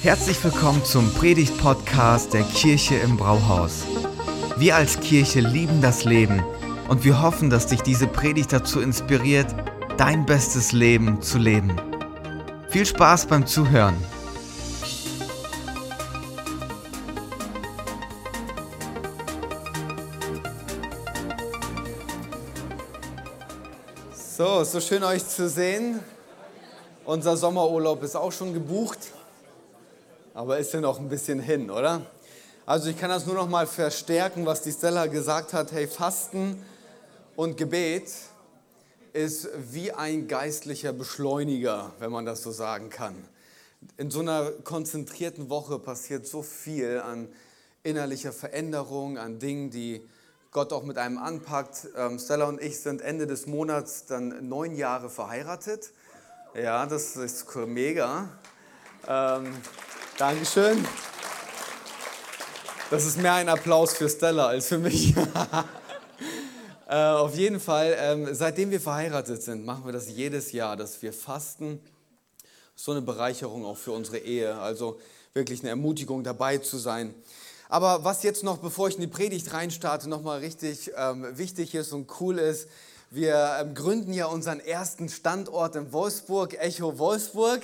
Herzlich willkommen zum Predigt-Podcast der Kirche im Brauhaus. Wir als Kirche lieben das Leben und wir hoffen, dass dich diese Predigt dazu inspiriert, dein bestes Leben zu leben. Viel Spaß beim Zuhören. So, so schön euch zu sehen. Unser Sommerurlaub ist auch schon gebucht, aber ist ja noch ein bisschen hin, oder? Also ich kann das nur noch mal verstärken, was die Stella gesagt hat. Hey, Fasten und Gebet ist wie ein geistlicher Beschleuniger, wenn man das so sagen kann. In so einer konzentrierten Woche passiert so viel an innerlicher Veränderung, an Dingen, die Gott auch mit einem anpackt. Ähm, Stella und ich sind Ende des Monats dann neun Jahre verheiratet. Ja, das ist mega. Ähm, Dankeschön. Das ist mehr ein Applaus für Stella als für mich. äh, auf jeden Fall, ähm, seitdem wir verheiratet sind, machen wir das jedes Jahr, dass wir fasten. So eine Bereicherung auch für unsere Ehe. Also wirklich eine Ermutigung dabei zu sein. Aber was jetzt noch, bevor ich in die Predigt reinstarte, nochmal richtig ähm, wichtig ist und cool ist, wir ähm, gründen ja unseren ersten Standort in Wolfsburg, Echo Wolfsburg.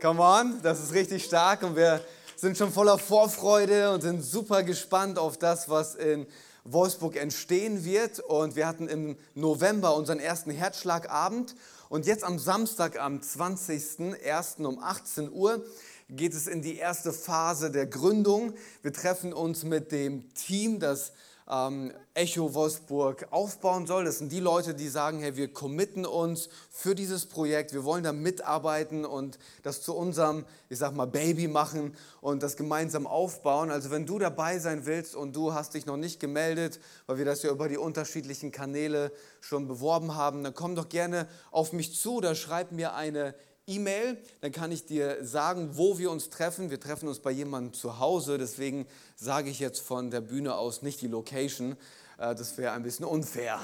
Come on, das ist richtig stark und wir sind schon voller Vorfreude und sind super gespannt auf das, was in Wolfsburg entstehen wird. Und wir hatten im November unseren ersten Herzschlagabend und jetzt am Samstag, am 20.01. um 18 Uhr, geht es in die erste Phase der Gründung. Wir treffen uns mit dem Team, das ähm, Echo Wolfsburg aufbauen soll. Das sind die Leute, die sagen, hey, wir committen uns für dieses Projekt, wir wollen da mitarbeiten und das zu unserem, ich sag mal, Baby machen und das gemeinsam aufbauen. Also wenn du dabei sein willst und du hast dich noch nicht gemeldet, weil wir das ja über die unterschiedlichen Kanäle schon beworben haben, dann komm doch gerne auf mich zu oder schreib mir eine E-Mail, dann kann ich dir sagen, wo wir uns treffen. Wir treffen uns bei jemandem zu Hause, deswegen sage ich jetzt von der Bühne aus nicht die Location. Äh, das wäre ein bisschen unfair.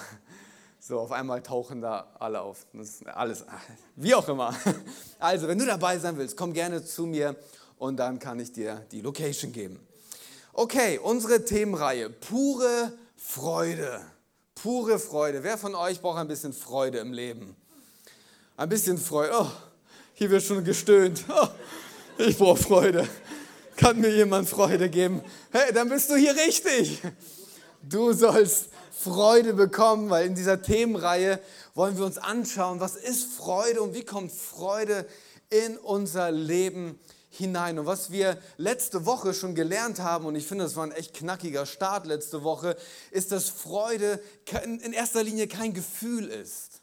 So, auf einmal tauchen da alle auf. Das alles, wie auch immer. Also, wenn du dabei sein willst, komm gerne zu mir und dann kann ich dir die Location geben. Okay, unsere Themenreihe, pure Freude. Pure Freude. Wer von euch braucht ein bisschen Freude im Leben? Ein bisschen Freude. Oh, hier wird schon gestöhnt. Oh, ich brauche Freude. Kann mir jemand Freude geben? Hey, dann bist du hier richtig. Du sollst Freude bekommen, weil in dieser Themenreihe wollen wir uns anschauen, was ist Freude und wie kommt Freude in unser Leben hinein. Und was wir letzte Woche schon gelernt haben, und ich finde, das war ein echt knackiger Start letzte Woche, ist, dass Freude in erster Linie kein Gefühl ist.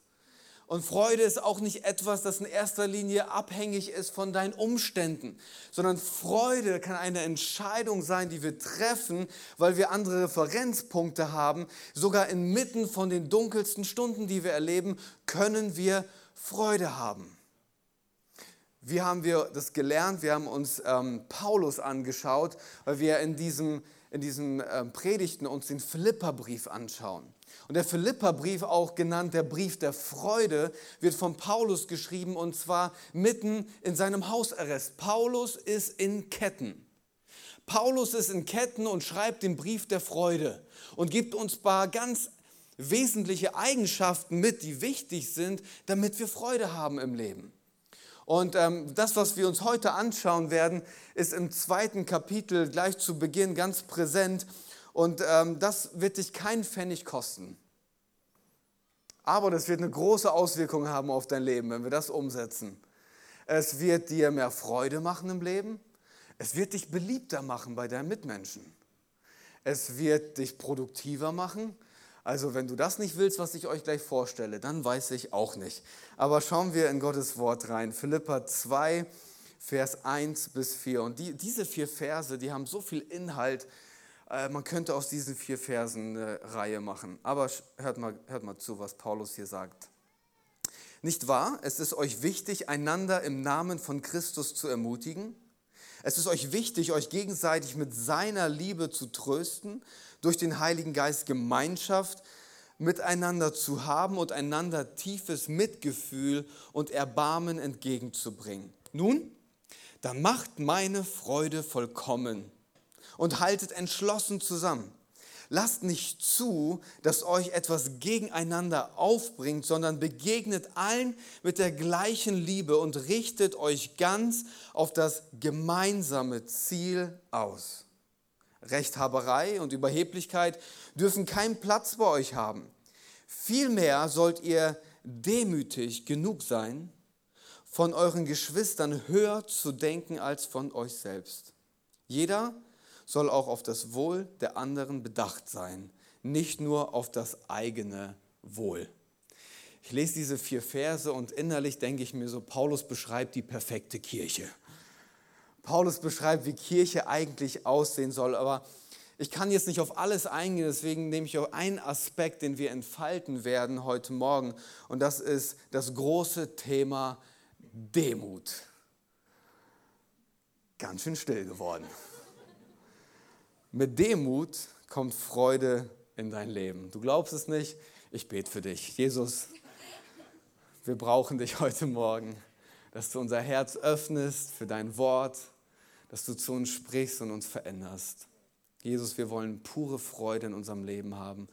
Und Freude ist auch nicht etwas, das in erster Linie abhängig ist von deinen Umständen, sondern Freude kann eine Entscheidung sein, die wir treffen, weil wir andere Referenzpunkte haben. Sogar inmitten von den dunkelsten Stunden, die wir erleben, können wir Freude haben. Wie haben wir das gelernt? Wir haben uns ähm, Paulus angeschaut, weil wir in diesem, in diesem ähm, Predigten uns den Philipperbrief anschauen. Und der Philipperbrief, auch genannt der Brief der Freude, wird von Paulus geschrieben und zwar mitten in seinem Hausarrest. Paulus ist in Ketten. Paulus ist in Ketten und schreibt den Brief der Freude und gibt uns paar ganz wesentliche Eigenschaften mit, die wichtig sind, damit wir Freude haben im Leben. Und ähm, das, was wir uns heute anschauen werden, ist im zweiten Kapitel gleich zu Beginn ganz präsent. Und ähm, das wird dich keinen Pfennig kosten. Aber das wird eine große Auswirkung haben auf dein Leben, wenn wir das umsetzen. Es wird dir mehr Freude machen im Leben. Es wird dich beliebter machen bei deinen Mitmenschen. Es wird dich produktiver machen. Also wenn du das nicht willst, was ich euch gleich vorstelle, dann weiß ich auch nicht. Aber schauen wir in Gottes Wort rein. Philippa 2, Vers 1 bis 4. Und die, diese vier Verse, die haben so viel Inhalt, man könnte aus diesen vier Versen eine Reihe machen. Aber hört mal, hört mal zu, was Paulus hier sagt. Nicht wahr? Es ist euch wichtig, einander im Namen von Christus zu ermutigen. Es ist euch wichtig, euch gegenseitig mit seiner Liebe zu trösten, durch den Heiligen Geist Gemeinschaft miteinander zu haben und einander tiefes Mitgefühl und Erbarmen entgegenzubringen. Nun, dann macht meine Freude vollkommen und haltet entschlossen zusammen. Lasst nicht zu, dass euch etwas gegeneinander aufbringt, sondern begegnet allen mit der gleichen Liebe und richtet euch ganz auf das gemeinsame Ziel aus. Rechthaberei und Überheblichkeit dürfen keinen Platz bei euch haben. Vielmehr sollt ihr demütig genug sein, von euren Geschwistern höher zu denken als von euch selbst. Jeder soll auch auf das Wohl der anderen bedacht sein, nicht nur auf das eigene Wohl. Ich lese diese vier Verse und innerlich denke ich mir so, Paulus beschreibt die perfekte Kirche. Paulus beschreibt, wie Kirche eigentlich aussehen soll, aber ich kann jetzt nicht auf alles eingehen, deswegen nehme ich auch einen Aspekt, den wir entfalten werden heute Morgen, und das ist das große Thema Demut. Ganz schön still geworden. Mit Demut kommt Freude in dein Leben. Du glaubst es nicht? Ich bete für dich. Jesus, wir brauchen dich heute Morgen, dass du unser Herz öffnest für dein Wort, dass du zu uns sprichst und uns veränderst. Jesus, wir wollen pure Freude in unserem Leben haben.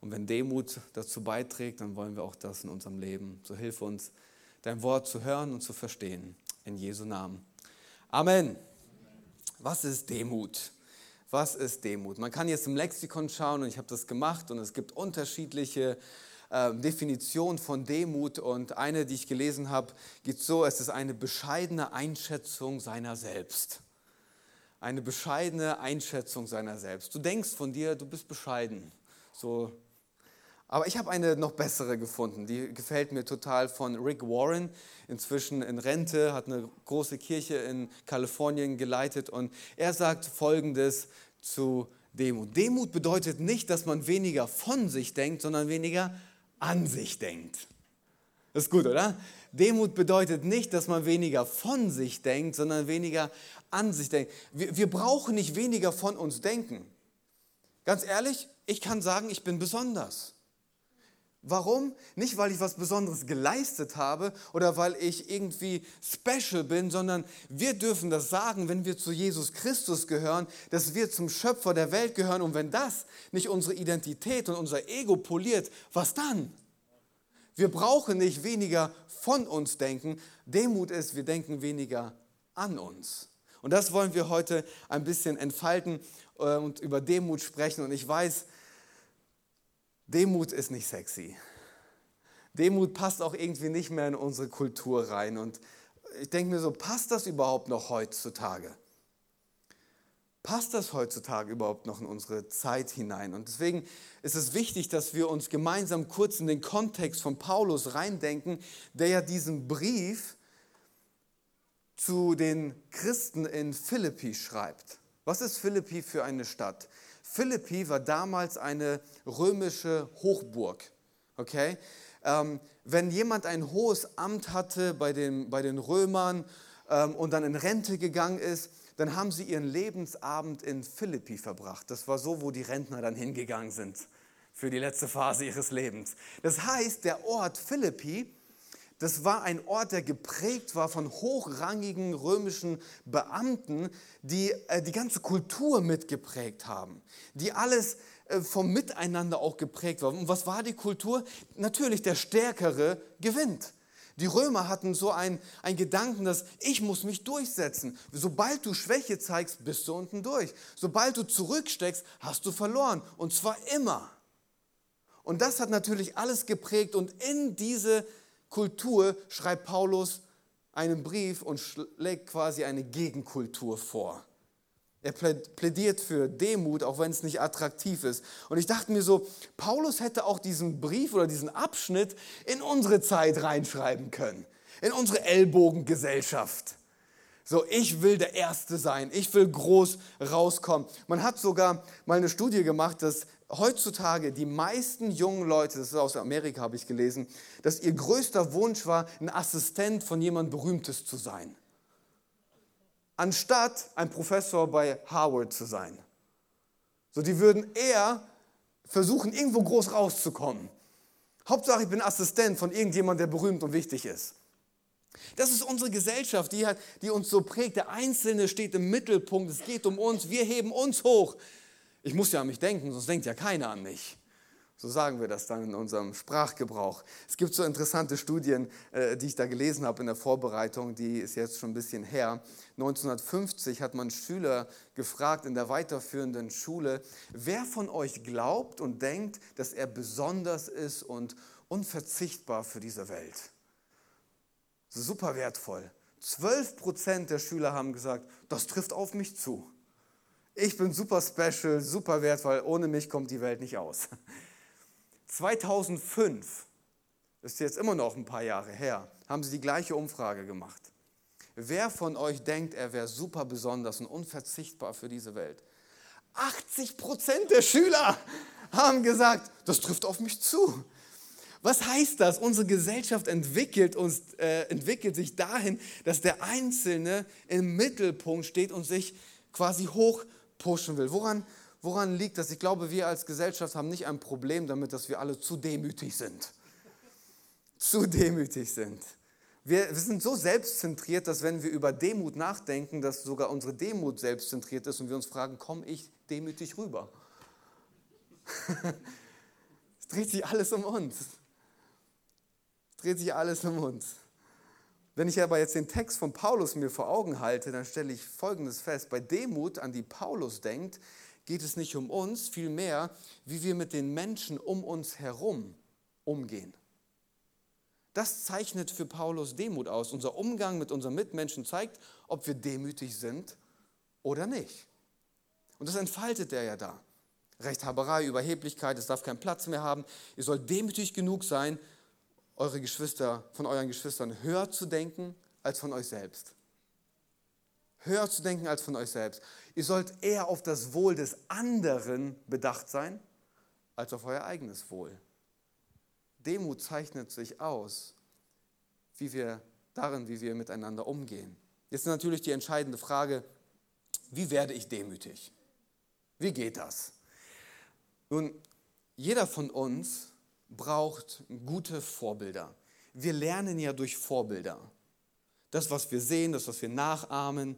Und wenn Demut dazu beiträgt, dann wollen wir auch das in unserem Leben. So hilf uns, dein Wort zu hören und zu verstehen. In Jesu Namen. Amen. Was ist Demut? Was ist Demut? Man kann jetzt im Lexikon schauen und ich habe das gemacht und es gibt unterschiedliche äh, Definitionen von Demut und eine, die ich gelesen habe, geht so, es ist eine bescheidene Einschätzung seiner selbst. Eine bescheidene Einschätzung seiner selbst. Du denkst von dir, du bist bescheiden. So aber ich habe eine noch bessere gefunden, die gefällt mir total von Rick Warren, inzwischen in Rente, hat eine große Kirche in Kalifornien geleitet und er sagt Folgendes zu Demut. Demut bedeutet nicht, dass man weniger von sich denkt, sondern weniger an sich denkt. Das ist gut, oder? Demut bedeutet nicht, dass man weniger von sich denkt, sondern weniger an sich denkt. Wir, wir brauchen nicht weniger von uns denken. Ganz ehrlich, ich kann sagen, ich bin besonders. Warum? Nicht, weil ich was Besonderes geleistet habe oder weil ich irgendwie special bin, sondern wir dürfen das sagen, wenn wir zu Jesus Christus gehören, dass wir zum Schöpfer der Welt gehören. Und wenn das nicht unsere Identität und unser Ego poliert, was dann? Wir brauchen nicht weniger von uns denken. Demut ist, wir denken weniger an uns. Und das wollen wir heute ein bisschen entfalten äh, und über Demut sprechen. Und ich weiß, Demut ist nicht sexy. Demut passt auch irgendwie nicht mehr in unsere Kultur rein. Und ich denke mir so, passt das überhaupt noch heutzutage? Passt das heutzutage überhaupt noch in unsere Zeit hinein? Und deswegen ist es wichtig, dass wir uns gemeinsam kurz in den Kontext von Paulus reindenken, der ja diesen Brief zu den Christen in Philippi schreibt. Was ist Philippi für eine Stadt? Philippi war damals eine römische Hochburg. Okay? Ähm, wenn jemand ein hohes Amt hatte bei den, bei den Römern ähm, und dann in Rente gegangen ist, dann haben sie ihren Lebensabend in Philippi verbracht. Das war so, wo die Rentner dann hingegangen sind für die letzte Phase ihres Lebens. Das heißt, der Ort Philippi das war ein Ort, der geprägt war von hochrangigen römischen Beamten, die äh, die ganze Kultur mitgeprägt haben, die alles äh, vom Miteinander auch geprägt war. Und was war die Kultur? Natürlich, der Stärkere gewinnt. Die Römer hatten so einen, Gedanken, dass ich muss mich durchsetzen. Sobald du Schwäche zeigst, bist du unten durch. Sobald du zurücksteckst, hast du verloren. Und zwar immer. Und das hat natürlich alles geprägt und in diese Kultur schreibt Paulus einen Brief und schlägt quasi eine Gegenkultur vor. Er plädiert für Demut, auch wenn es nicht attraktiv ist. Und ich dachte mir so, Paulus hätte auch diesen Brief oder diesen Abschnitt in unsere Zeit reinschreiben können, in unsere Ellbogengesellschaft. So, ich will der Erste sein, ich will groß rauskommen. Man hat sogar mal eine Studie gemacht, dass heutzutage die meisten jungen Leute, das ist aus Amerika, habe ich gelesen, dass ihr größter Wunsch war, ein Assistent von jemandem Berühmtes zu sein. Anstatt ein Professor bei Harvard zu sein. So, die würden eher versuchen, irgendwo groß rauszukommen. Hauptsache, ich bin Assistent von irgendjemandem, der berühmt und wichtig ist. Das ist unsere Gesellschaft, die, hat, die uns so prägt. Der Einzelne steht im Mittelpunkt, es geht um uns, wir heben uns hoch. Ich muss ja an mich denken, sonst denkt ja keiner an mich. So sagen wir das dann in unserem Sprachgebrauch. Es gibt so interessante Studien, äh, die ich da gelesen habe in der Vorbereitung, die ist jetzt schon ein bisschen her. 1950 hat man Schüler gefragt in der weiterführenden Schule, wer von euch glaubt und denkt, dass er besonders ist und unverzichtbar für diese Welt. Super wertvoll. 12 Prozent der Schüler haben gesagt, das trifft auf mich zu. Ich bin super special, super wertvoll, ohne mich kommt die Welt nicht aus. 2005, ist jetzt immer noch ein paar Jahre her, haben sie die gleiche Umfrage gemacht. Wer von euch denkt, er wäre super besonders und unverzichtbar für diese Welt? 80 Prozent der Schüler haben gesagt, das trifft auf mich zu. Was heißt das? Unsere Gesellschaft entwickelt, uns, äh, entwickelt sich dahin, dass der Einzelne im Mittelpunkt steht und sich quasi hochpushen will. Woran Woran liegt das? Ich glaube, wir als Gesellschaft haben nicht ein Problem damit, dass wir alle zu demütig sind. Zu demütig sind. Wir, wir sind so selbstzentriert, dass wenn wir über Demut nachdenken, dass sogar unsere Demut selbstzentriert ist und wir uns fragen, komme ich demütig rüber? es dreht sich alles um uns. Es dreht sich alles um uns. Wenn ich aber jetzt den Text von Paulus mir vor Augen halte, dann stelle ich Folgendes fest. Bei Demut, an die Paulus denkt, geht es nicht um uns, vielmehr, wie wir mit den Menschen um uns herum umgehen. Das zeichnet für Paulus Demut aus. Unser Umgang mit unseren Mitmenschen zeigt, ob wir demütig sind oder nicht. Und das entfaltet er ja da. Rechthaberei, Überheblichkeit, es darf keinen Platz mehr haben. Ihr sollt demütig genug sein, eure Geschwister, von euren Geschwistern höher zu denken als von euch selbst höher zu denken als von euch selbst. Ihr sollt eher auf das Wohl des anderen bedacht sein, als auf euer eigenes Wohl. Demut zeichnet sich aus, wie wir darin, wie wir miteinander umgehen. Jetzt natürlich die entscheidende Frage, wie werde ich demütig? Wie geht das? Nun, jeder von uns braucht gute Vorbilder. Wir lernen ja durch Vorbilder. Das, was wir sehen, das, was wir nachahmen.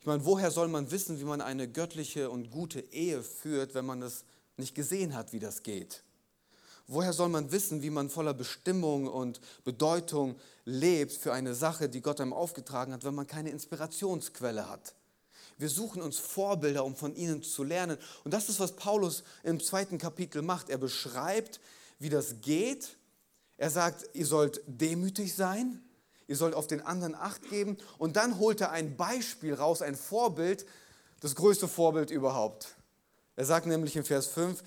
Ich meine, woher soll man wissen, wie man eine göttliche und gute Ehe führt, wenn man es nicht gesehen hat, wie das geht? Woher soll man wissen, wie man voller Bestimmung und Bedeutung lebt für eine Sache, die Gott einem aufgetragen hat, wenn man keine Inspirationsquelle hat? Wir suchen uns Vorbilder, um von ihnen zu lernen. Und das ist, was Paulus im zweiten Kapitel macht. Er beschreibt, wie das geht. Er sagt, ihr sollt demütig sein ihr sollt auf den anderen acht geben. Und dann holt er ein Beispiel raus, ein Vorbild, das größte Vorbild überhaupt. Er sagt nämlich in Vers 5,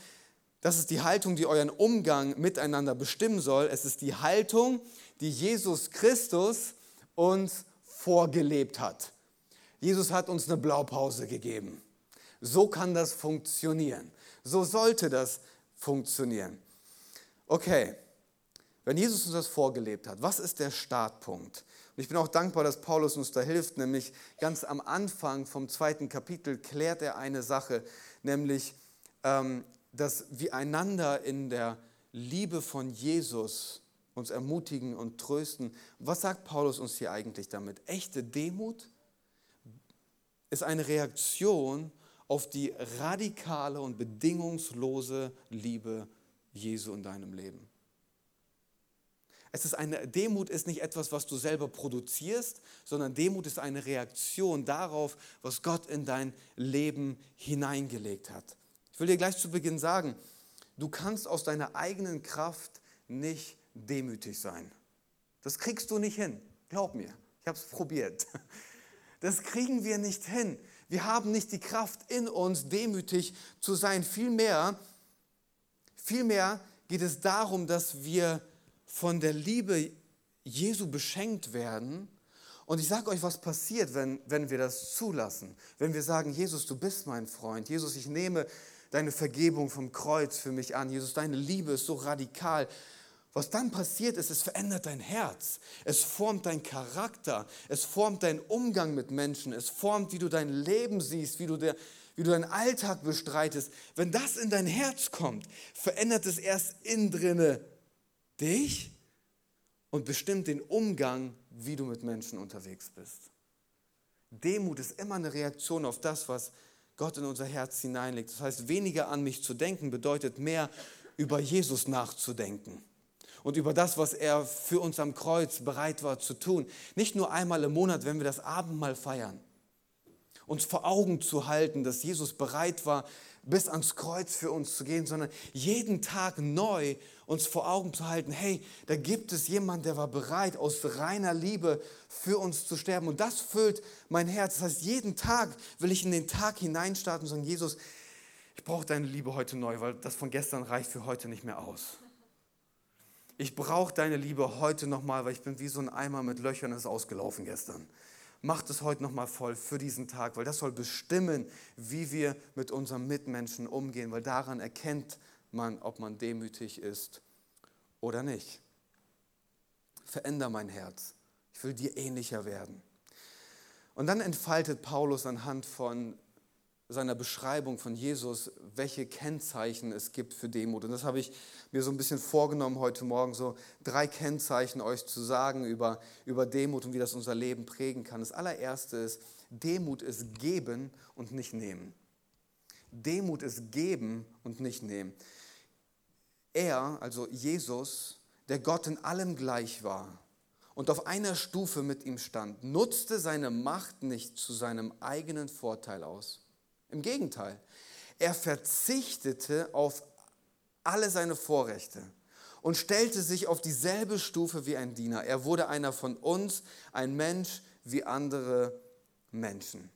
das ist die Haltung, die euren Umgang miteinander bestimmen soll. Es ist die Haltung, die Jesus Christus uns vorgelebt hat. Jesus hat uns eine Blaupause gegeben. So kann das funktionieren. So sollte das funktionieren. Okay, wenn Jesus uns das vorgelebt hat, was ist der Startpunkt? Und ich bin auch dankbar, dass Paulus uns da hilft, nämlich ganz am Anfang vom zweiten Kapitel klärt er eine Sache, nämlich, ähm, dass wir einander in der Liebe von Jesus uns ermutigen und trösten. Was sagt Paulus uns hier eigentlich damit? Echte Demut ist eine Reaktion auf die radikale und bedingungslose Liebe Jesu in deinem Leben. Es ist eine, Demut ist nicht etwas, was du selber produzierst, sondern Demut ist eine Reaktion darauf, was Gott in dein Leben hineingelegt hat. Ich will dir gleich zu Beginn sagen, du kannst aus deiner eigenen Kraft nicht demütig sein. Das kriegst du nicht hin. Glaub mir, ich habe es probiert. Das kriegen wir nicht hin. Wir haben nicht die Kraft in uns, demütig zu sein. Vielmehr, vielmehr geht es darum, dass wir von der Liebe Jesu beschenkt werden. Und ich sage euch, was passiert, wenn, wenn wir das zulassen. Wenn wir sagen, Jesus, du bist mein Freund. Jesus, ich nehme deine Vergebung vom Kreuz für mich an. Jesus, deine Liebe ist so radikal. Was dann passiert ist, es verändert dein Herz. Es formt dein Charakter. Es formt deinen Umgang mit Menschen. Es formt, wie du dein Leben siehst, wie du, der, wie du deinen Alltag bestreitest. Wenn das in dein Herz kommt, verändert es erst innen drinne dich und bestimmt den Umgang wie du mit Menschen unterwegs bist. Demut ist immer eine Reaktion auf das, was Gott in unser Herz hineinlegt. Das heißt, weniger an mich zu denken bedeutet mehr über Jesus nachzudenken und über das, was er für uns am Kreuz bereit war zu tun. Nicht nur einmal im Monat, wenn wir das Abendmahl feiern, uns vor Augen zu halten, dass Jesus bereit war, bis ans Kreuz für uns zu gehen, sondern jeden Tag neu uns vor Augen zu halten, hey, da gibt es jemanden, der war bereit, aus reiner Liebe für uns zu sterben. Und das füllt mein Herz. Das heißt, jeden Tag will ich in den Tag hineinstarten und sagen, Jesus, ich brauche deine Liebe heute neu, weil das von gestern reicht für heute nicht mehr aus. Ich brauche deine Liebe heute nochmal, weil ich bin wie so ein Eimer mit Löchern, das ist ausgelaufen gestern. Macht es heute nochmal voll für diesen Tag, weil das soll bestimmen, wie wir mit unseren Mitmenschen umgehen, weil daran erkennt man, ob man demütig ist oder nicht. Veränder mein Herz. Ich will dir ähnlicher werden. Und dann entfaltet Paulus anhand von seiner Beschreibung von Jesus, welche Kennzeichen es gibt für Demut. Und das habe ich mir so ein bisschen vorgenommen heute Morgen, so drei Kennzeichen euch zu sagen über, über Demut und wie das unser Leben prägen kann. Das allererste ist, Demut ist geben und nicht nehmen. Demut ist geben und nicht nehmen. Er, also Jesus, der Gott in allem gleich war und auf einer Stufe mit ihm stand, nutzte seine Macht nicht zu seinem eigenen Vorteil aus im Gegenteil, er verzichtete auf alle seine Vorrechte und stellte sich auf dieselbe Stufe wie ein Diener. Er wurde einer von uns, ein Mensch wie andere Menschen.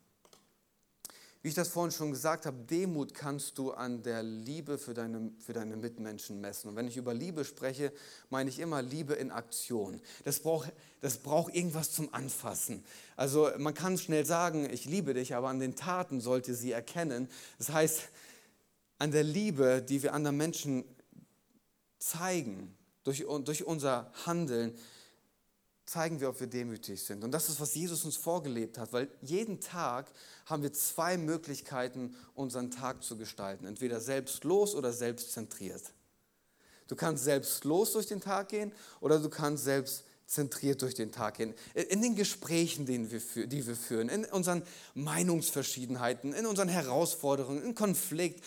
Wie ich das vorhin schon gesagt habe, Demut kannst du an der Liebe für deine, für deine Mitmenschen messen. Und wenn ich über Liebe spreche, meine ich immer Liebe in Aktion. Das braucht, das braucht irgendwas zum Anfassen. Also man kann schnell sagen, ich liebe dich, aber an den Taten sollte sie erkennen. Das heißt, an der Liebe, die wir anderen Menschen zeigen, durch, durch unser Handeln, zeigen wir, ob wir demütig sind. Und das ist, was Jesus uns vorgelebt hat, weil jeden Tag haben wir zwei Möglichkeiten, unseren Tag zu gestalten. Entweder selbstlos oder selbstzentriert. Du kannst selbstlos durch den Tag gehen oder du kannst selbstzentriert durch den Tag gehen. In den Gesprächen, die wir, führen, in unseren Meinungsverschiedenheiten, in unseren Herausforderungen, in Konflikt,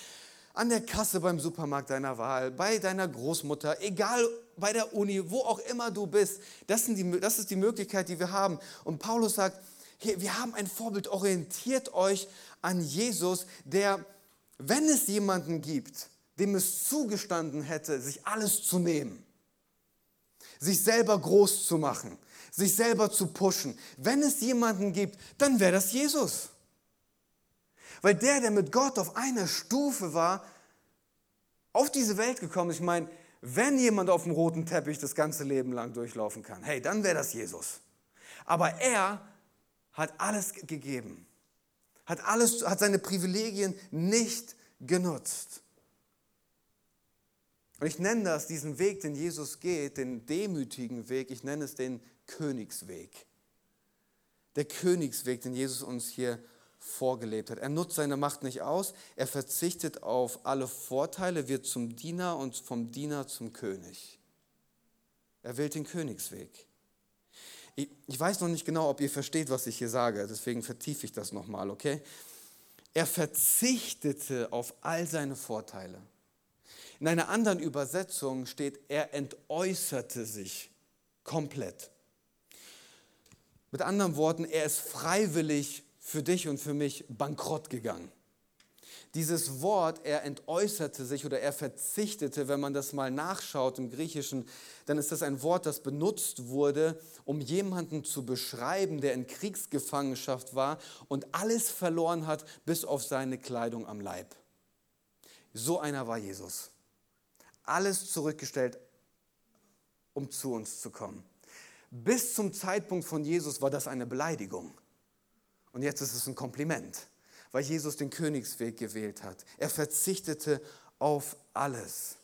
an der Kasse beim Supermarkt deiner Wahl, bei deiner Großmutter, egal bei der Uni, wo auch immer du bist. Das, die, das ist die Möglichkeit, die wir haben. Und Paulus sagt, hey, wir haben ein Vorbild, orientiert euch an Jesus, der, wenn es jemanden gibt, dem es zugestanden hätte, sich alles zu nehmen, sich selber groß zu machen, sich selber zu pushen, wenn es jemanden gibt, dann wäre das Jesus. Weil der, der mit Gott auf einer Stufe war, auf diese Welt gekommen ist, ich meine, wenn jemand auf dem roten Teppich das ganze Leben lang durchlaufen kann, hey, dann wäre das Jesus. Aber er hat alles gegeben, hat, alles, hat seine Privilegien nicht genutzt. Und ich nenne das, diesen Weg, den Jesus geht, den demütigen Weg, ich nenne es den Königsweg. Der Königsweg, den Jesus uns hier vorgelebt hat. Er nutzt seine Macht nicht aus, er verzichtet auf alle Vorteile, wird zum Diener und vom Diener zum König. Er wählt den Königsweg. Ich, ich weiß noch nicht genau, ob ihr versteht, was ich hier sage, deswegen vertiefe ich das nochmal, okay? Er verzichtete auf all seine Vorteile. In einer anderen Übersetzung steht, er entäußerte sich komplett. Mit anderen Worten, er ist freiwillig für dich und für mich bankrott gegangen. Dieses Wort, er entäußerte sich oder er verzichtete, wenn man das mal nachschaut im Griechischen, dann ist das ein Wort, das benutzt wurde, um jemanden zu beschreiben, der in Kriegsgefangenschaft war und alles verloren hat, bis auf seine Kleidung am Leib. So einer war Jesus. Alles zurückgestellt, um zu uns zu kommen. Bis zum Zeitpunkt von Jesus war das eine Beleidigung. Und jetzt ist es ein Kompliment, weil Jesus den Königsweg gewählt hat. Er verzichtete auf alles.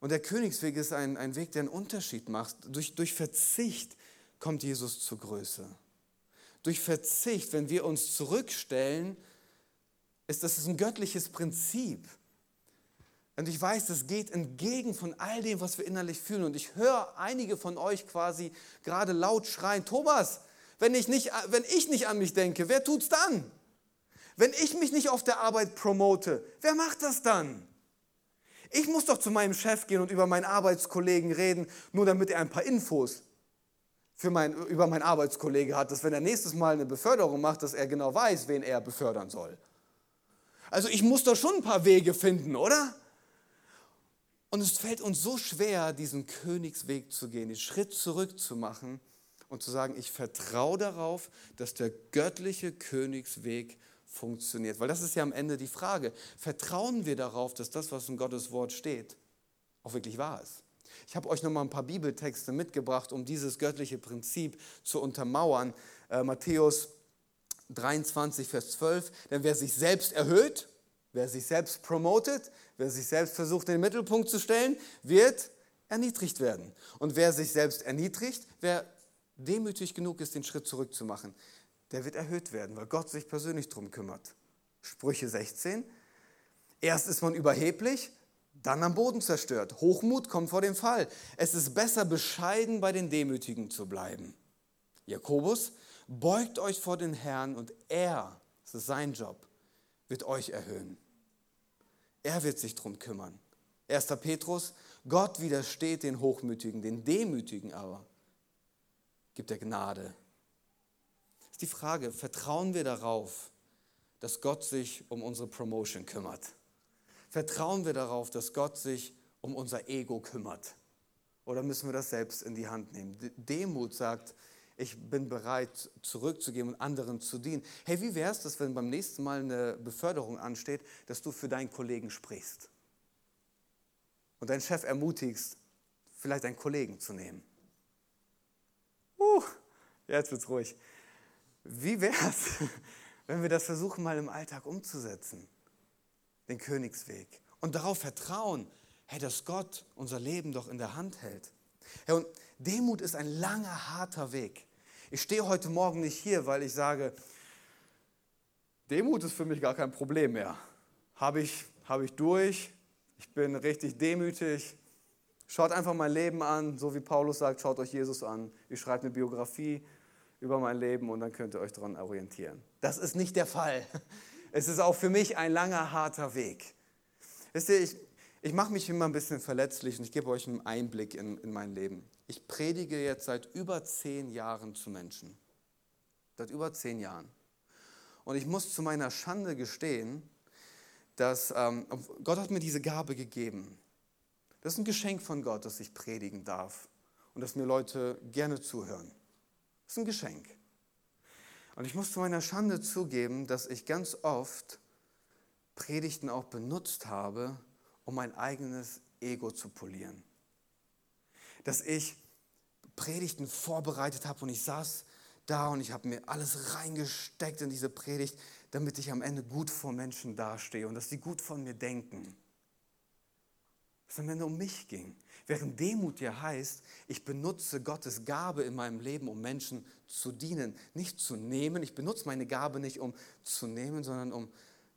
Und der Königsweg ist ein, ein Weg, der einen Unterschied macht. Durch, durch Verzicht kommt Jesus zur Größe. Durch Verzicht, wenn wir uns zurückstellen, ist das ein göttliches Prinzip. Und ich weiß, das geht entgegen von all dem, was wir innerlich fühlen. Und ich höre einige von euch quasi gerade laut schreien, Thomas, wenn ich nicht, wenn ich nicht an mich denke, wer tut's dann? Wenn ich mich nicht auf der Arbeit promote, wer macht das dann? Ich muss doch zu meinem Chef gehen und über meinen Arbeitskollegen reden, nur damit er ein paar Infos für mein, über meinen Arbeitskollege hat, dass wenn er nächstes Mal eine Beförderung macht, dass er genau weiß, wen er befördern soll. Also ich muss doch schon ein paar Wege finden, oder? Und es fällt uns so schwer, diesen Königsweg zu gehen, den Schritt zurück zu machen und zu sagen, ich vertraue darauf, dass der göttliche Königsweg funktioniert. Weil das ist ja am Ende die Frage. Vertrauen wir darauf, dass das, was in Gottes Wort steht, auch wirklich wahr ist? Ich habe euch noch mal ein paar Bibeltexte mitgebracht, um dieses göttliche Prinzip zu untermauern. Äh, Matthäus 23, Vers 12. Denn wer sich selbst erhöht, wer sich selbst promotet, wer sich selbst versucht, in den Mittelpunkt zu stellen, wird erniedrigt werden. Und wer sich selbst erniedrigt, wer demütig genug ist, den Schritt zurückzumachen, der wird erhöht werden, weil Gott sich persönlich darum kümmert. Sprüche 16. Erst ist man überheblich, dann am Boden zerstört. Hochmut kommt vor dem Fall. Es ist besser, bescheiden bei den Demütigen zu bleiben. Jakobus, beugt euch vor den Herrn und er, das ist sein Job, wird euch erhöhen. Er wird sich darum kümmern. 1. Petrus, Gott widersteht den Hochmütigen, den Demütigen aber gibt er Gnade ist die Frage, vertrauen wir darauf, dass Gott sich um unsere Promotion kümmert? Vertrauen wir darauf, dass Gott sich um unser Ego kümmert? Oder müssen wir das selbst in die Hand nehmen? Demut sagt, ich bin bereit zurückzugeben und anderen zu dienen. Hey, wie wäre es, dass wenn beim nächsten Mal eine Beförderung ansteht, dass du für deinen Kollegen sprichst und deinen Chef ermutigst, vielleicht einen Kollegen zu nehmen? Jetzt wird's ruhig. Wie wäre es, wenn wir das versuchen, mal im Alltag umzusetzen? Den Königsweg. Und darauf vertrauen, hey, dass Gott unser Leben doch in der Hand hält. Hey, und Demut ist ein langer, harter Weg. Ich stehe heute Morgen nicht hier, weil ich sage, Demut ist für mich gar kein Problem mehr. Habe ich, habe ich durch, ich bin richtig demütig. Schaut einfach mein Leben an, so wie Paulus sagt, schaut euch Jesus an. Ich schreibe eine Biografie, über mein Leben und dann könnt ihr euch daran orientieren. Das ist nicht der Fall. Es ist auch für mich ein langer, harter Weg. Wisst ihr, ich, ich mache mich immer ein bisschen verletzlich und ich gebe euch einen Einblick in, in mein Leben. Ich predige jetzt seit über zehn Jahren zu Menschen. Seit über zehn Jahren. Und ich muss zu meiner Schande gestehen, dass ähm, Gott hat mir diese Gabe gegeben. Das ist ein Geschenk von Gott, dass ich predigen darf und dass mir Leute gerne zuhören. Das ist ein Geschenk. Und ich muss zu meiner Schande zugeben, dass ich ganz oft Predigten auch benutzt habe, um mein eigenes Ego zu polieren. Dass ich Predigten vorbereitet habe und ich saß da und ich habe mir alles reingesteckt in diese Predigt, damit ich am Ende gut vor Menschen dastehe und dass sie gut von mir denken. Dass es am Ende um mich ging. Während Demut ja heißt, ich benutze Gottes Gabe in meinem Leben, um Menschen zu dienen, nicht zu nehmen. Ich benutze meine Gabe nicht, um zu nehmen, sondern um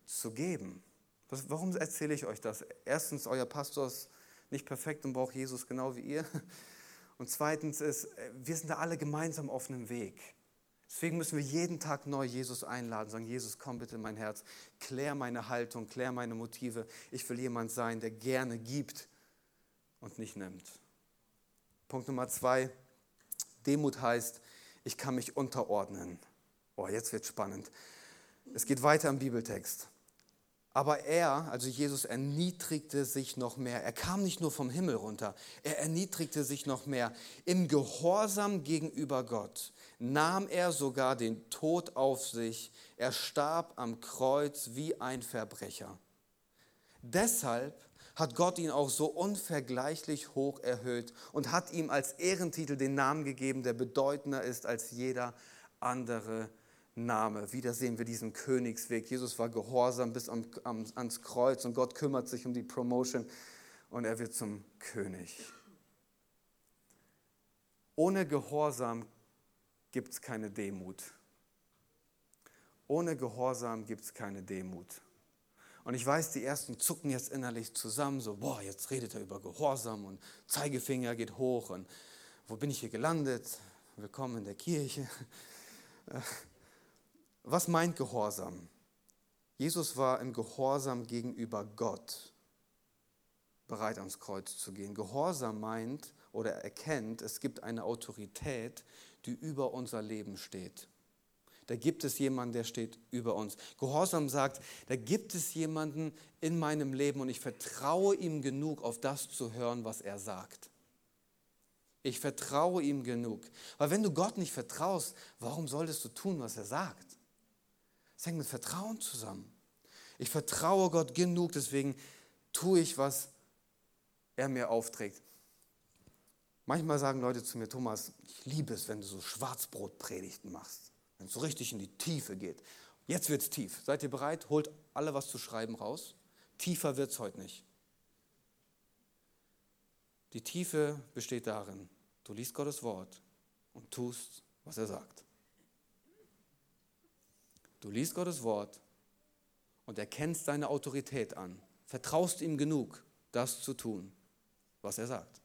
zu geben. Was, warum erzähle ich euch das? Erstens, euer Pastor ist nicht perfekt und braucht Jesus genau wie ihr. Und zweitens ist, wir sind da alle gemeinsam auf einem Weg. Deswegen müssen wir jeden Tag neu Jesus einladen, sagen, Jesus, komm bitte in mein Herz, klär meine Haltung, klär meine Motive. Ich will jemand sein, der gerne gibt und nicht nimmt. Punkt Nummer zwei, Demut heißt, ich kann mich unterordnen. Oh, jetzt wird spannend. Es geht weiter im Bibeltext. Aber er, also Jesus, erniedrigte sich noch mehr. Er kam nicht nur vom Himmel runter, er erniedrigte sich noch mehr. Im Gehorsam gegenüber Gott nahm er sogar den Tod auf sich. Er starb am Kreuz wie ein Verbrecher. Deshalb hat Gott ihn auch so unvergleichlich hoch erhöht und hat ihm als Ehrentitel den Namen gegeben, der bedeutender ist als jeder andere Name. Wieder sehen wir diesen Königsweg. Jesus war gehorsam bis am, am, ans Kreuz und Gott kümmert sich um die Promotion und er wird zum König. Ohne Gehorsam gibt es keine Demut. Ohne Gehorsam gibt es keine Demut. Und ich weiß, die ersten zucken jetzt innerlich zusammen, so, boah, jetzt redet er über Gehorsam und Zeigefinger geht hoch und wo bin ich hier gelandet? Willkommen in der Kirche. Was meint Gehorsam? Jesus war im Gehorsam gegenüber Gott bereit ans Kreuz zu gehen. Gehorsam meint oder erkennt, es gibt eine Autorität, die über unser Leben steht. Da gibt es jemanden, der steht über uns. Gehorsam sagt, da gibt es jemanden in meinem Leben und ich vertraue ihm genug, auf das zu hören, was er sagt. Ich vertraue ihm genug. Weil wenn du Gott nicht vertraust, warum solltest du tun, was er sagt? Es hängt mit Vertrauen zusammen. Ich vertraue Gott genug, deswegen tue ich, was er mir aufträgt. Manchmal sagen Leute zu mir, Thomas, ich liebe es, wenn du so Schwarzbrotpredigten machst wenn es so richtig in die Tiefe geht. Jetzt wird es tief. Seid ihr bereit? Holt alle was zu schreiben raus. Tiefer wird es heute nicht. Die Tiefe besteht darin, du liest Gottes Wort und tust, was er sagt. Du liest Gottes Wort und erkennst seine Autorität an. Vertraust ihm genug, das zu tun, was er sagt.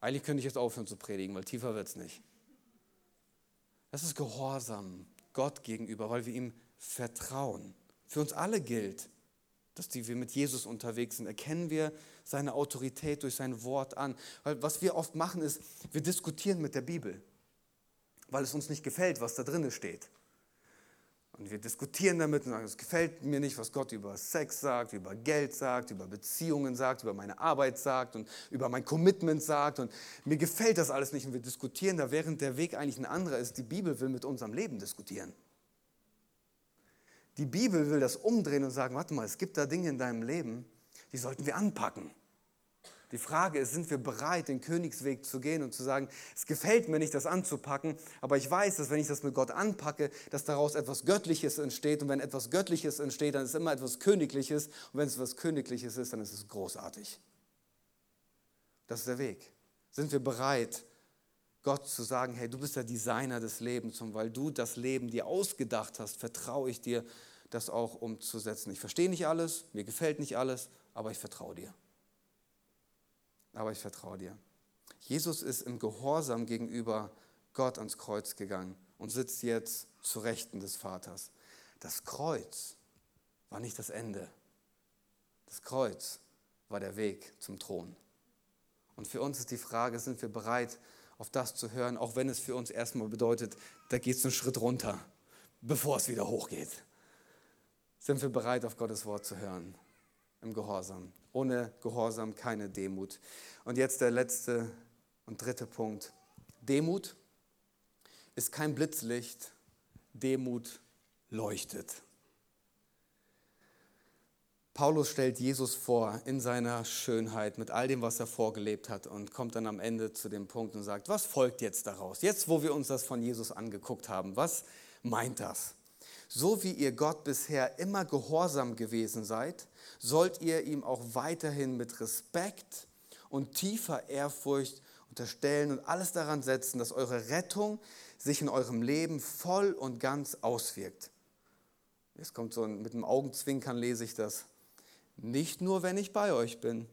Eigentlich könnte ich jetzt aufhören zu predigen, weil tiefer wird es nicht. Das ist Gehorsam Gott gegenüber, weil wir ihm vertrauen. Für uns alle gilt, dass die wir mit Jesus unterwegs sind, erkennen wir seine Autorität durch sein Wort an. Weil was wir oft machen ist, wir diskutieren mit der Bibel, weil es uns nicht gefällt, was da drin steht. Und wir diskutieren damit und sagen, es gefällt mir nicht, was Gott über Sex sagt, über Geld sagt, über Beziehungen sagt, über meine Arbeit sagt und über mein Commitment sagt. Und mir gefällt das alles nicht und wir diskutieren da, während der Weg eigentlich ein anderer ist. Die Bibel will mit unserem Leben diskutieren. Die Bibel will das umdrehen und sagen, warte mal, es gibt da Dinge in deinem Leben, die sollten wir anpacken. Die Frage ist, sind wir bereit, den Königsweg zu gehen und zu sagen, es gefällt mir nicht, das anzupacken, aber ich weiß, dass wenn ich das mit Gott anpacke, dass daraus etwas Göttliches entsteht. Und wenn etwas Göttliches entsteht, dann ist immer etwas Königliches. Und wenn es etwas Königliches ist, dann ist es großartig. Das ist der Weg. Sind wir bereit, Gott zu sagen, hey, du bist der Designer des Lebens und weil du das Leben dir ausgedacht hast, vertraue ich dir, das auch umzusetzen. Ich verstehe nicht alles, mir gefällt nicht alles, aber ich vertraue dir aber ich vertraue dir. Jesus ist im Gehorsam gegenüber Gott ans Kreuz gegangen und sitzt jetzt zu Rechten des Vaters. Das Kreuz war nicht das Ende. Das Kreuz war der Weg zum Thron. Und für uns ist die Frage, sind wir bereit, auf das zu hören, auch wenn es für uns erstmal bedeutet, da geht es einen Schritt runter, bevor es wieder hochgeht. Sind wir bereit, auf Gottes Wort zu hören? im Gehorsam. Ohne Gehorsam keine Demut. Und jetzt der letzte und dritte Punkt. Demut ist kein Blitzlicht, Demut leuchtet. Paulus stellt Jesus vor in seiner Schönheit mit all dem, was er vorgelebt hat und kommt dann am Ende zu dem Punkt und sagt, was folgt jetzt daraus? Jetzt, wo wir uns das von Jesus angeguckt haben, was meint das? So wie ihr Gott bisher immer gehorsam gewesen seid, sollt ihr ihm auch weiterhin mit Respekt und tiefer Ehrfurcht unterstellen und alles daran setzen, dass eure Rettung sich in eurem Leben voll und ganz auswirkt. Jetzt kommt so ein, mit einem Augenzwinkern lese ich das. Nicht nur, wenn ich bei euch bin,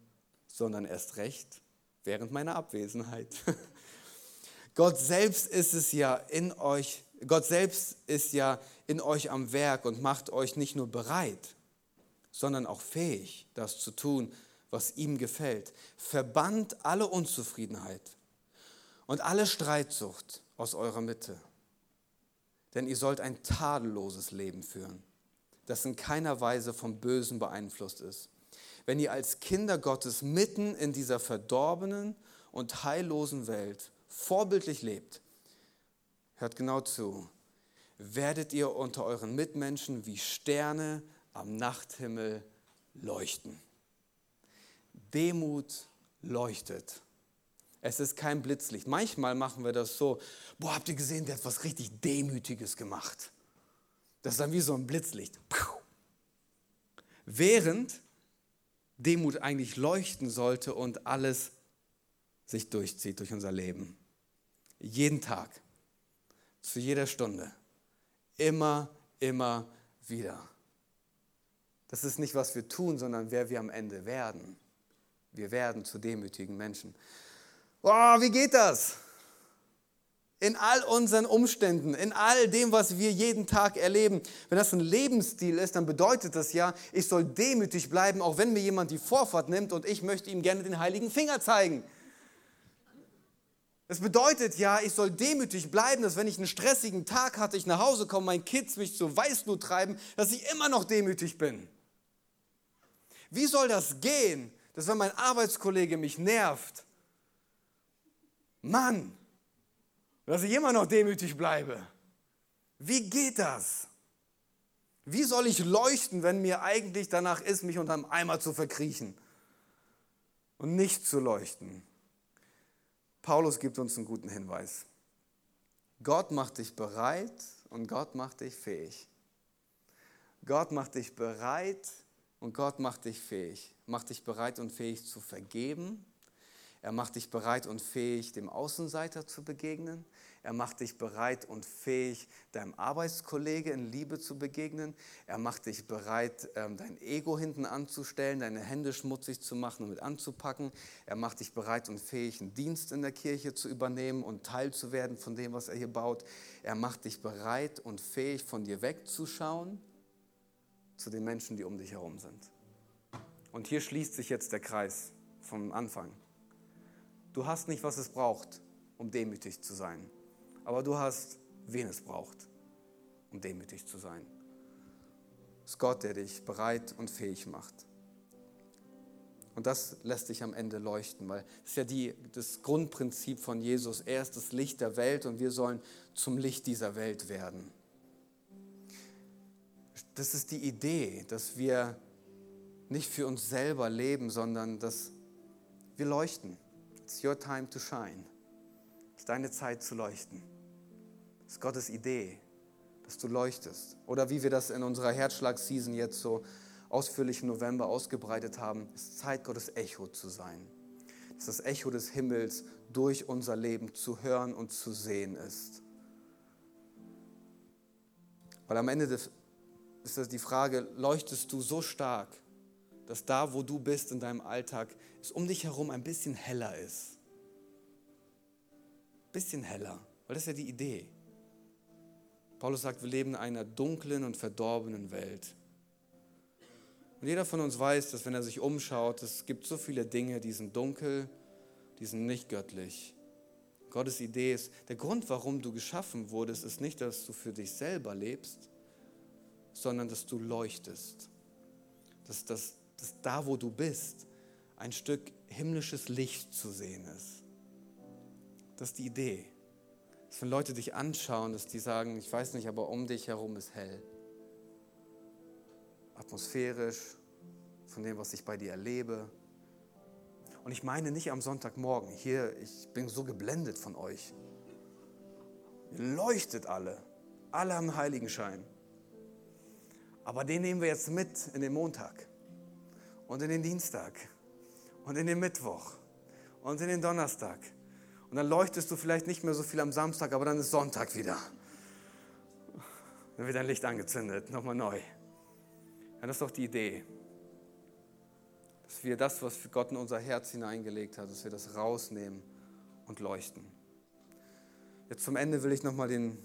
sondern erst recht während meiner Abwesenheit. Gott selbst ist es ja in euch Gott selbst ist ja in euch am Werk und macht euch nicht nur bereit, sondern auch fähig, das zu tun, was ihm gefällt. Verbannt alle Unzufriedenheit und alle Streitsucht aus eurer Mitte. Denn ihr sollt ein tadelloses Leben führen, das in keiner Weise vom Bösen beeinflusst ist. Wenn ihr als Kinder Gottes mitten in dieser verdorbenen und heillosen Welt vorbildlich lebt, hört genau zu, werdet ihr unter euren Mitmenschen wie Sterne am Nachthimmel leuchten. Demut leuchtet. Es ist kein Blitzlicht. Manchmal machen wir das so, boah, habt ihr gesehen, der hat was richtig Demütiges gemacht. Das ist dann wie so ein Blitzlicht. Während Demut eigentlich leuchten sollte und alles sich durchzieht durch unser Leben. Jeden Tag zu jeder Stunde. Immer, immer wieder. Das ist nicht, was wir tun, sondern wer wir am Ende werden. Wir werden zu demütigen Menschen. Oh, wie geht das? In all unseren Umständen, in all dem, was wir jeden Tag erleben. Wenn das ein Lebensstil ist, dann bedeutet das ja, ich soll demütig bleiben, auch wenn mir jemand die Vorfahrt nimmt und ich möchte ihm gerne den heiligen Finger zeigen. Das bedeutet ja, ich soll demütig bleiben, dass wenn ich einen stressigen Tag hatte, ich nach Hause komme, mein Kids mich zur Weißglut treiben, dass ich immer noch demütig bin. Wie soll das gehen, dass wenn mein Arbeitskollege mich nervt, Mann, dass ich immer noch demütig bleibe? Wie geht das? Wie soll ich leuchten, wenn mir eigentlich danach ist, mich unterm Eimer zu verkriechen und nicht zu leuchten? Paulus gibt uns einen guten Hinweis. Gott macht dich bereit und Gott macht dich fähig. Gott macht dich bereit und Gott macht dich fähig. Macht dich bereit und fähig zu vergeben. Er macht dich bereit und fähig, dem Außenseiter zu begegnen. Er macht dich bereit und fähig, deinem Arbeitskollege in Liebe zu begegnen. Er macht dich bereit, ähm, dein Ego hinten anzustellen, deine Hände schmutzig zu machen und mit anzupacken. Er macht dich bereit und fähig, einen Dienst in der Kirche zu übernehmen und Teil zu werden von dem, was er hier baut. Er macht dich bereit und fähig, von dir wegzuschauen zu den Menschen, die um dich herum sind. Und hier schließt sich jetzt der Kreis vom Anfang. Du hast nicht, was es braucht, um demütig zu sein aber du hast, wen es braucht, um demütig zu sein. Es ist Gott, der dich bereit und fähig macht. Und das lässt dich am Ende leuchten, weil das ist ja die, das Grundprinzip von Jesus. Er ist das Licht der Welt und wir sollen zum Licht dieser Welt werden. Das ist die Idee, dass wir nicht für uns selber leben, sondern dass wir leuchten. It's your time to shine. Es ist deine Zeit zu leuchten. Das ist Gottes Idee, dass du leuchtest. Oder wie wir das in unserer Herzschlag-Season jetzt so ausführlich im November ausgebreitet haben, ist Zeit, Gottes Echo zu sein. Dass das Echo des Himmels durch unser Leben zu hören und zu sehen ist. Weil am Ende des, ist das die Frage, leuchtest du so stark, dass da, wo du bist in deinem Alltag, es um dich herum ein bisschen heller ist. Ein bisschen heller, weil das ist ja die Idee. Paulus sagt, wir leben in einer dunklen und verdorbenen Welt. Und jeder von uns weiß, dass wenn er sich umschaut, es gibt so viele Dinge, die sind dunkel, die sind nicht göttlich. Gottes Idee ist, der Grund, warum du geschaffen wurdest, ist nicht, dass du für dich selber lebst, sondern dass du leuchtest. Dass, dass, dass da, wo du bist, ein Stück himmlisches Licht zu sehen ist. Das ist die Idee dass wenn Leute dich anschauen, dass die sagen, ich weiß nicht, aber um dich herum ist hell. Atmosphärisch, von dem, was ich bei dir erlebe. Und ich meine nicht am Sonntagmorgen, hier, ich bin so geblendet von euch. Ihr leuchtet alle, alle haben Heiligenschein. Aber den nehmen wir jetzt mit in den Montag und in den Dienstag und in den Mittwoch und in den Donnerstag und dann leuchtest du vielleicht nicht mehr so viel am Samstag, aber dann ist Sonntag wieder. Dann wird dein Licht angezündet, nochmal neu. Ja, das ist doch die Idee. Dass wir das, was Gott in unser Herz hineingelegt hat, dass wir das rausnehmen und leuchten. Jetzt zum Ende will ich nochmal den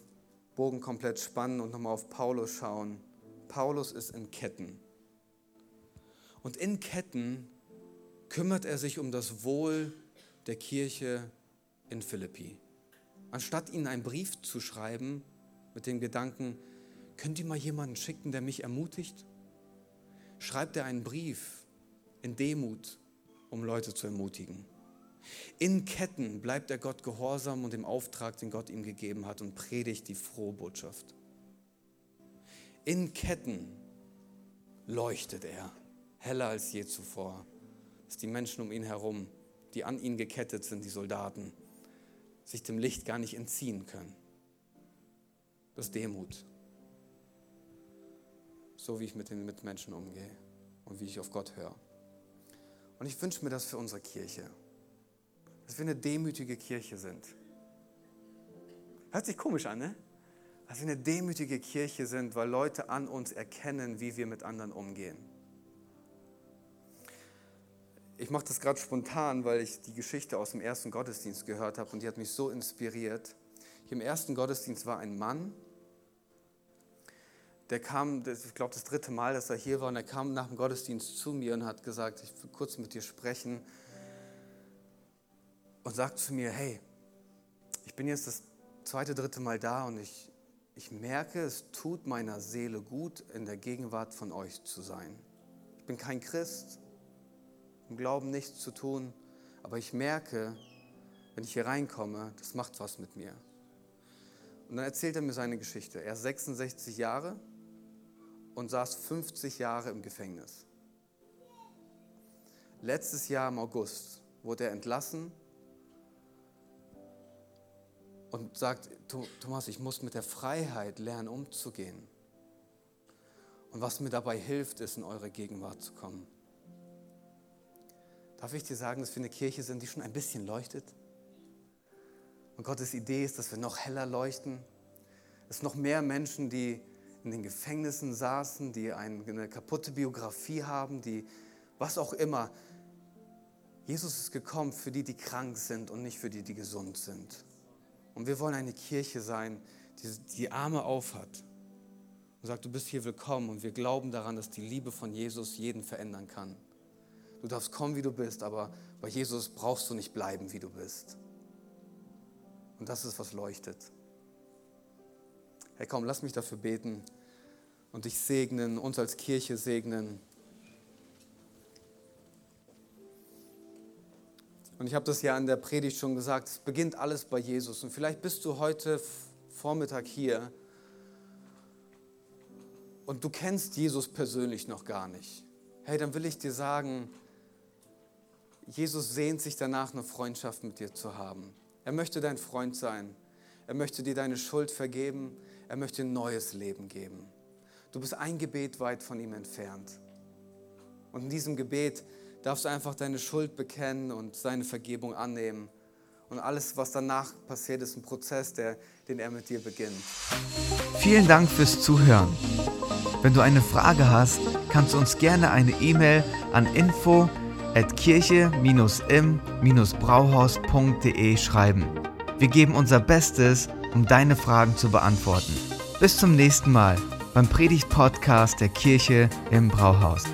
Bogen komplett spannen und nochmal auf Paulus schauen. Paulus ist in Ketten. Und in Ketten kümmert er sich um das Wohl der Kirche in Philippi. Anstatt ihnen einen Brief zu schreiben mit dem Gedanken, könnt ihr mal jemanden schicken, der mich ermutigt? Schreibt er einen Brief in Demut, um Leute zu ermutigen. In Ketten bleibt er Gott gehorsam und dem Auftrag, den Gott ihm gegeben hat, und predigt die frohe Botschaft. In Ketten leuchtet er, heller als je zuvor, dass die Menschen um ihn herum, die an ihn gekettet sind, die Soldaten, sich dem Licht gar nicht entziehen können. Das ist Demut. So wie ich mit den Mitmenschen umgehe und wie ich auf Gott höre. Und ich wünsche mir das für unsere Kirche, dass wir eine demütige Kirche sind. Hört sich komisch an, ne? Dass wir eine demütige Kirche sind, weil Leute an uns erkennen, wie wir mit anderen umgehen. Ich mache das gerade spontan, weil ich die Geschichte aus dem ersten Gottesdienst gehört habe und die hat mich so inspiriert. Hier im ersten Gottesdienst war ein Mann, der kam, ich glaube das dritte Mal, dass er hier war, und er kam nach dem Gottesdienst zu mir und hat gesagt, ich will kurz mit dir sprechen und sagt zu mir, hey, ich bin jetzt das zweite, dritte Mal da und ich, ich merke, es tut meiner Seele gut, in der Gegenwart von euch zu sein. Ich bin kein Christ, im Glauben nichts zu tun, aber ich merke, wenn ich hier reinkomme, das macht was mit mir. Und dann erzählt er mir seine Geschichte. Er ist 66 Jahre und saß 50 Jahre im Gefängnis. Letztes Jahr im August wurde er entlassen und sagt, Thomas, ich muss mit der Freiheit lernen, umzugehen. Und was mir dabei hilft, ist, in eure Gegenwart zu kommen. Darf ich dir sagen, dass wir eine Kirche sind, die schon ein bisschen leuchtet? Und Gottes Idee ist, dass wir noch heller leuchten. Es noch mehr Menschen, die in den Gefängnissen saßen, die eine kaputte Biografie haben, die was auch immer. Jesus ist gekommen für die, die krank sind und nicht für die, die gesund sind. Und wir wollen eine Kirche sein, die die Arme aufhat und sagt, du bist hier willkommen und wir glauben daran, dass die Liebe von Jesus jeden verändern kann. Du darfst kommen, wie du bist, aber bei Jesus brauchst du nicht bleiben, wie du bist. Und das ist, was leuchtet. Hey, komm, lass mich dafür beten und dich segnen, uns als Kirche segnen. Und ich habe das ja in der Predigt schon gesagt, es beginnt alles bei Jesus. Und vielleicht bist du heute Vormittag hier und du kennst Jesus persönlich noch gar nicht. Hey, dann will ich dir sagen, Jesus sehnt sich danach, eine Freundschaft mit dir zu haben. Er möchte dein Freund sein. Er möchte dir deine Schuld vergeben. Er möchte ein neues Leben geben. Du bist ein Gebet weit von ihm entfernt. Und in diesem Gebet darfst du einfach deine Schuld bekennen und seine Vergebung annehmen. Und alles, was danach passiert, ist ein Prozess, der, den er mit dir beginnt. Vielen Dank fürs Zuhören. Wenn du eine Frage hast, kannst du uns gerne eine E-Mail an info at kirche-im-brauhaus.de schreiben. Wir geben unser Bestes, um deine Fragen zu beantworten. Bis zum nächsten Mal beim Predigt-Podcast der Kirche im Brauhaus.